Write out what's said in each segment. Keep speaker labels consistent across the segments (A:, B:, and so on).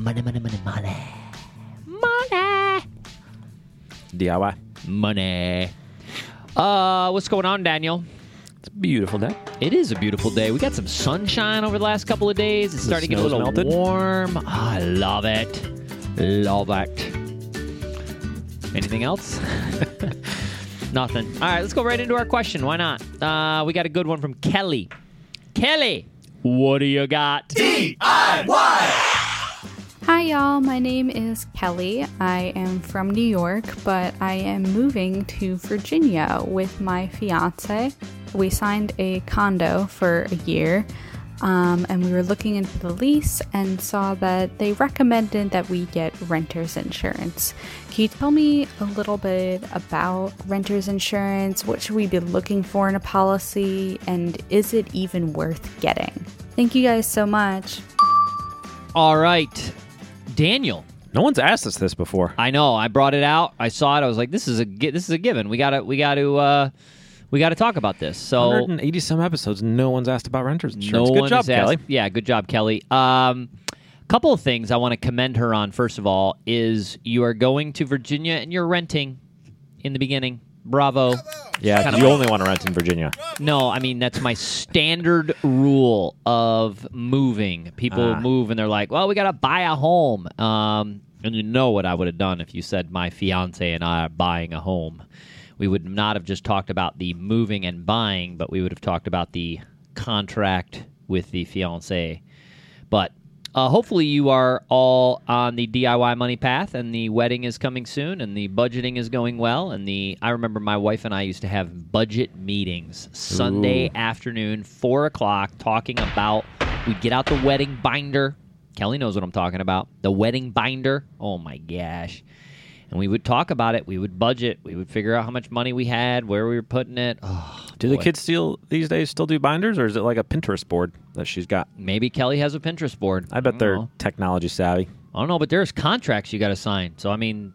A: Money, money, money, money. Money.
B: DIY.
A: Money. Uh, what's going on, Daniel?
B: It's a beautiful day.
A: It is a beautiful day. We got some sunshine over the last couple of days. It's
B: The
A: starting to get a little
B: melted?
A: warm. Oh, I love it. Love it. Anything else? Nothing. All right, let's go right into our question. Why not? Uh, we got a good one from Kelly. Kelly, what do you got?
C: Hi, y'all. My name is Kelly. I am from New York, but I am moving to Virginia with my fiance. We signed a condo for a year, um, and we were looking into the lease and saw that they recommended that we get renter's insurance. Can you tell me a little bit about renter's insurance? What should we be looking for in a policy? And is it even worth getting? Thank you guys so much.
A: All right, Daniel.
B: No one's asked us this before.
A: I know. I brought it out. I saw it. I was like, "This is a this is a given. We gotta we gotta uh, we gotta talk about this." So
B: 180 some episodes, no one's asked about renters insurance.
A: No
B: Good job, Kelly.
A: Yeah, good job, Kelly. Um, couple of things I want to commend her on. First of all, is you are going to Virginia and you're renting in the beginning. Bravo.
B: Yeah, 'cause you only want to rent in Virginia.
A: No, I mean that's my standard rule of moving. People
B: Ah.
A: move and they're like, "Well, we got to buy a home." Um, and you know what I would have done if you said my fiance and I are buying a home. We would not have just talked about the moving and buying, but we would have talked about the contract with the fiance. But uh, hopefully, you are all on the DIY money path, and the wedding is coming soon, and the budgeting is going well. And the I remember my wife and I used to have budget meetings Sunday
B: Ooh.
A: afternoon, four o'clock, talking about. We'd get out the wedding binder. Kelly knows what I'm talking about. The wedding binder. Oh my gosh. And we would talk about it. We would budget. We would figure out how much money we had, where we were putting it. Oh,
B: Do the
A: boy.
B: kids still these days still do binders, or is it like a Pinterest board that she's got?
A: Maybe Kelly has a Pinterest board.
B: I bet they're
A: know.
B: technology savvy.
A: I don't know, but there's contracts you got to sign. So I mean,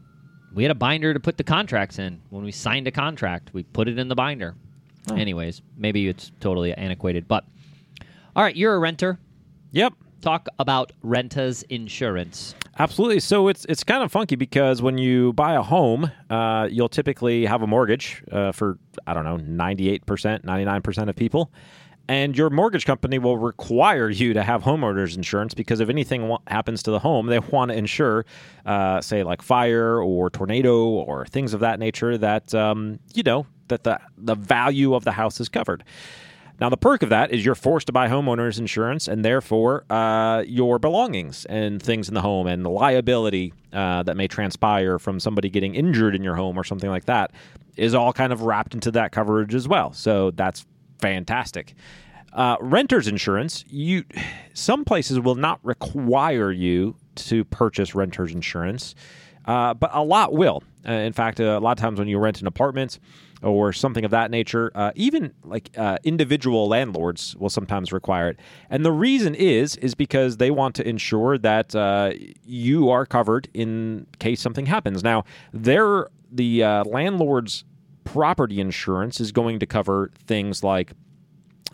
A: we had a binder to put the contracts in. When we signed a contract, we put it in the binder.
B: Oh.
A: Anyways, maybe it's totally antiquated, but all right, you're a renter.
B: Yep,
A: Talk about renters insurance.
B: Absolutely. So it's it's kind of funky because when you buy a home, uh, you'll typically have a mortgage uh, for I don't know ninety eight percent, ninety nine percent of people. And your mortgage company will require you to have homeowners insurance because if anything happens to the home, they want to insure, uh, say like fire or tornado or things of that nature. That um, you know that the the value of the house is covered. Now, the perk of that is you're forced to buy homeowners insurance, and therefore uh, your belongings and things in the home and the liability uh, that may transpire from somebody getting injured in your home or something like that is all kind of wrapped into that coverage as well. So that's fantastic. Uh, renters insurance, you some places will not require you to purchase renters insurance, uh, but a lot will. Uh, in fact, a lot of times when you rent an apartment or something of that nature, uh, even like uh, individual landlords will sometimes require it. And the reason is is because they want to ensure that uh, you are covered in case something happens. Now, they're the landlord's property insurance is going to cover things like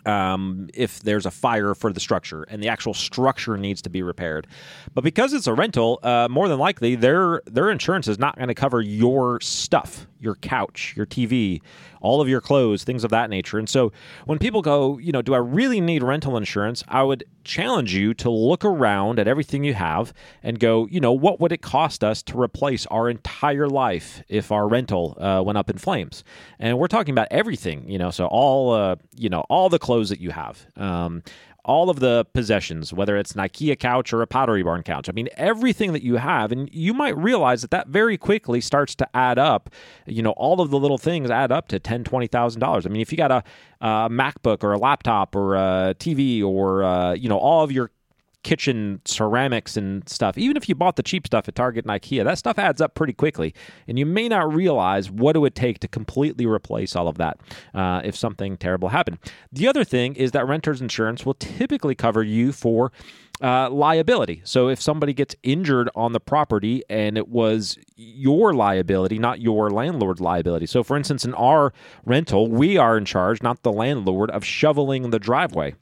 B: um, if there's a fire for the structure and the actual structure needs to be repaired. But because it's a rental, uh, more than likely their their insurance is not going to cover your stuff, your couch, your TV, all of your clothes, things of that nature. And so when people go, you know, do I really need rental insurance? I would challenge you to look around at everything you have and go, you know, what would it cost us to replace our entire life if our rental uh, went up in flames? And we're talking about everything, you know, so all, uh, you know, all the clothes that you have. Um, all of the possessions, whether it's an IKEA couch or a Pottery Barn couch. I mean, everything that you have, and you might realize that that very quickly starts to add up. You know, all of the little things add up to ten, twenty thousand dollars. I mean, if you got a, a MacBook or a laptop or a TV or uh, you know all of your kitchen ceramics and stuff, even if you bought the cheap stuff at Target and IKEA, that stuff adds up pretty quickly. And you may not realize what it would take to completely replace all of that uh, if something terrible happened. The other thing is that renter's insurance will typically cover you for uh, liability. So if somebody gets injured on the property and it was your liability, not your landlord's liability. So, for instance, in our rental, we are in charge, not the landlord, of shoveling the driveway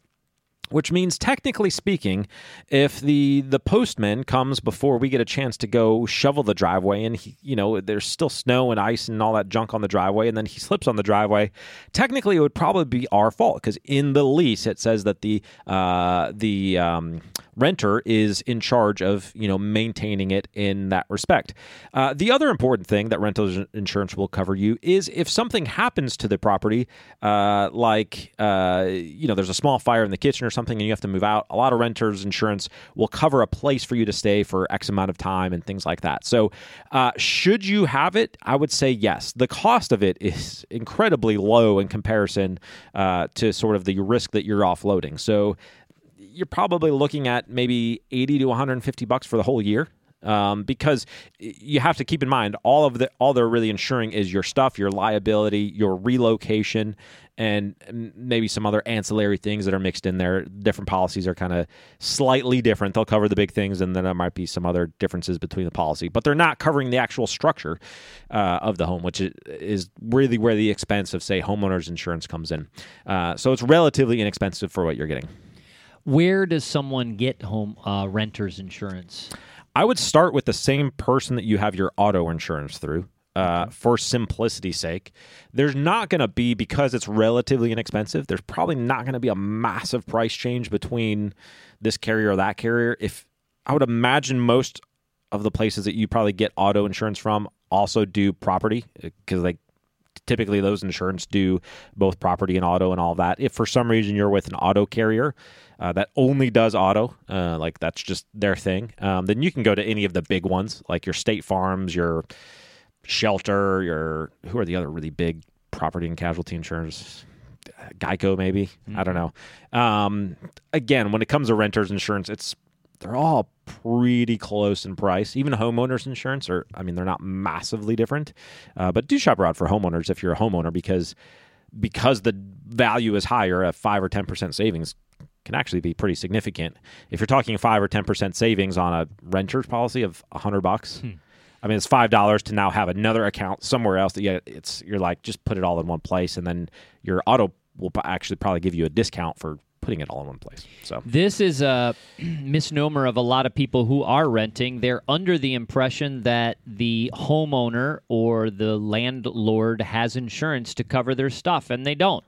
B: which means technically speaking if the the postman comes before we get a chance to go shovel the driveway and he, you know there's still snow and ice and all that junk on the driveway and then he slips on the driveway technically it would probably be our fault because in the lease it says that the uh, the um, renter is in charge of you know maintaining it in that respect. Uh, the other important thing that rental insurance will cover you is if something happens to the property, uh, like uh, you know there's a small fire in the kitchen or something, and you have to move out. A lot of renters insurance will cover a place for you to stay for X amount of time and things like that. So uh, should you have it, I would say yes. The cost of it is incredibly low in comparison uh, to sort of the risk that you're offloading. So you're probably looking at maybe 80 to 150 bucks for the whole year. Um, because you have to keep in mind all of the all they're really insuring is your stuff, your liability, your relocation, and maybe some other ancillary things that are mixed in there. Different policies are kind of slightly different. They'll cover the big things, and then there might be some other differences between the policy, but they're not covering the actual structure uh, of the home, which is really where the expense of say homeowners insurance comes in. Uh, so it's relatively inexpensive for what you're getting.
A: Where does someone get home uh, renters insurance?
B: I would start with the same person that you have your auto insurance through. Uh, for simplicity's sake, there's not going to be because it's relatively inexpensive. There's probably not going to be a massive price change between this carrier or that carrier. If I would imagine most of the places that you probably get auto insurance from also do property because they typically those insurance do both property and auto and all that. If for some reason you're with an auto carrier uh, that only does auto, uh, like that's just their thing, um, then you can go to any of the big ones like your State Farms, your Shelter, your who are the other really big property and casualty insurers. Geico, maybe mm-hmm. I don't know. Um, again, when it comes to renters insurance, it's they're all pretty close in price. Even homeowners insurance are, I mean, they're not massively different. Uh, but do shop around for homeowners if you're a homeowner because because the value is higher, a five or ten percent savings can actually be pretty significant. If you're talking five or ten percent savings on a renter's policy of a hundred bucks, hmm. I mean it's five dollars to now have another account somewhere else that you, it's you're like just put it all in one place, and then your auto will actually probably give you a discount for putting it all in one place. So
A: this is a misnomer of a lot of people who are renting. They're under the impression that the homeowner or the landlord has insurance to cover their stuff, and they don't.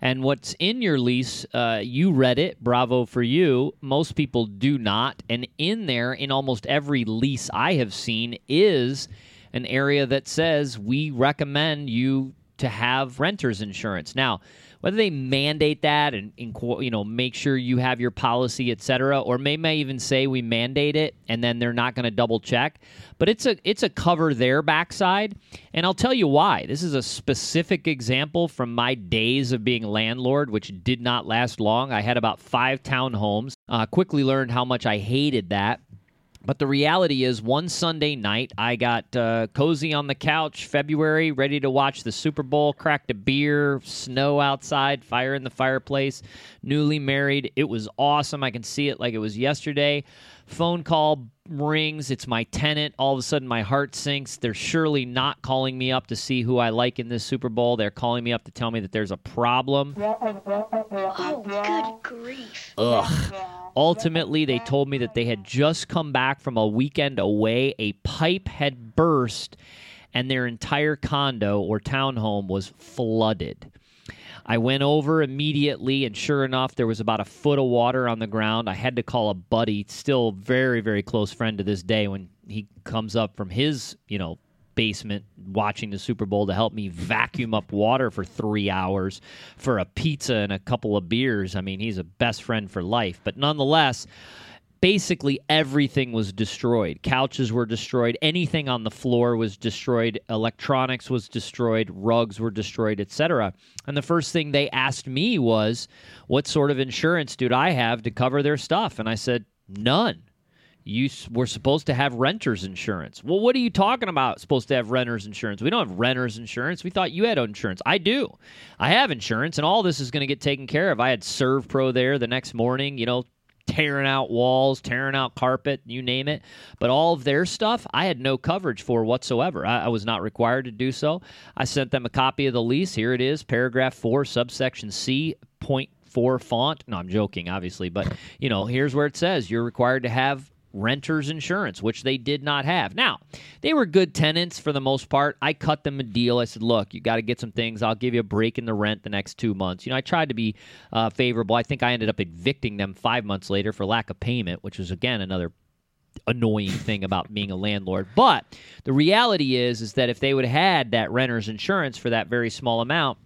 A: And what's in your lease, uh, you read it, bravo for you. Most people do not. And in there, in almost every lease I have seen, is an area that says we recommend you to have renter's insurance. Now, whether they mandate that and, and you know make sure you have your policy, et cetera, or may may even say we mandate it and then they're not going to double check. But it's a it's a cover their backside, and I'll tell you why. This is a specific example from my days of being landlord, which did not last long. I had about five townhomes. Uh, quickly learned how much I hated that but the reality is, one Sunday night, I got uh, cozy on the couch, February, ready to watch the Super Bowl, cracked a beer, snow outside, fire in the fireplace, newly married. It was awesome. I can see it like it was yesterday. Phone call rings. It's my tenant. All of a sudden, my heart sinks. They're surely not calling me up to see who I like in this Super Bowl. They're calling me up to tell me that there's a problem.
D: Oh, good grief.
A: Ugh. Ultimately, they told me that they had just come back from a weekend away. A pipe had burst, and their entire condo or townhome was flooded. I went over immediately, and sure enough, there was about a foot of water on the ground. I had to call a buddy, still very, very close friend to this day, when he comes up from his, you know, basement watching the Super Bowl to help me vacuum up water for three hours for a pizza and a couple of beers. I mean, he's a best friend for life. But nonetheless, basically everything was destroyed. Couches were destroyed. Anything on the floor was destroyed. Electronics was destroyed. Rugs were destroyed, etc. And the first thing they asked me was, "What sort of insurance do I have to cover their stuff?" And I said, None. You were supposed to have renter's insurance. Well, what are you talking about? Supposed to have renter's insurance? We don't have renter's insurance. We thought you had insurance. I do. I have insurance, and all this is going to get taken care of. I had SERVPRO there the next morning. You know, tearing out walls, tearing out carpet, you name it. But all of their stuff, I had no coverage for whatsoever. I, I, was not required to do so. I sent them a copy of the lease. Here it is, paragraph four, subsection C, point four font. No, I'm joking, obviously, but you know, here's where it says you're required to have renter's insurance, which they did not have. Now, they were good tenants for the most part. I cut them a deal. I said, look, you got to get some things. I'll give you a break in the rent the next two months. You know, I tried to be uh, favorable. I think I ended up evicting them five months later for lack of payment, which was, again, another annoying thing about being a landlord. But the reality is, is that if they would have had that renter's insurance for that very small amount,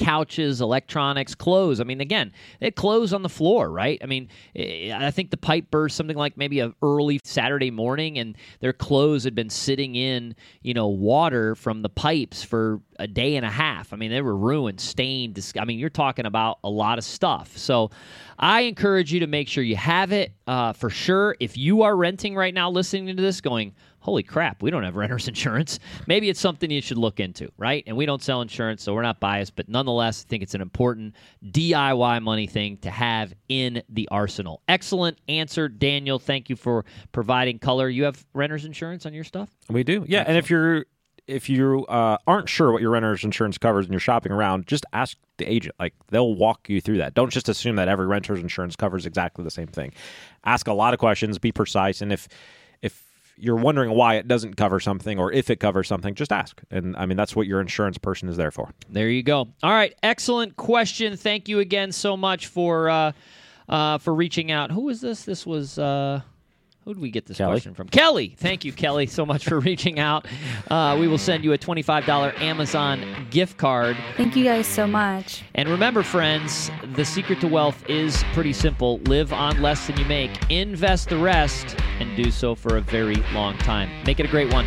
A: couches, electronics, clothes. I mean, again, it clothes on the floor, right? I mean, eh, I think the pipe burst something like maybe a early Saturday morning, and their clothes had been sitting in, you know, water from the pipes for a day and a half. I mean, they were ruined, stained. I mean, you're talking about a lot of stuff. So, I encourage you to make sure you have it uh, for sure. If you are renting right now, listening to this, going, holy crap, we don't have renter's insurance. Maybe it's something you should look into, right? And we don't sell insurance, so we're not biased, but nonetheless, I think it's an important DIY money thing to have in the arsenal. Excellent answer, Daniel. Thank you for providing color. You have renter's insurance on your stuff?
B: We do, yeah. And if you're if you uh, aren't sure what your renter's insurance covers and you're shopping around, just ask the agent. Like they'll walk you through that. Don't just assume that every renter's insurance covers exactly the same thing. Ask a lot of questions. Be precise. And if if you're wondering why it doesn't cover something or if it covers something, just ask. And I mean that's what your insurance person is there for.
A: There you go. All right, excellent question. Thank you again so much for uh, uh, for reaching out. Who was this? This was. Uh, who did we get this
B: Kelly.
A: question from? Kelly. Thank you, Kelly, so much for reaching out. Uh, we will send you a $25 Amazon gift card.
C: Thank you guys so much.
A: And remember, friends, the secret to wealth is pretty simple live on less than you make, invest the rest, and do so for a very long time. Make it a great one.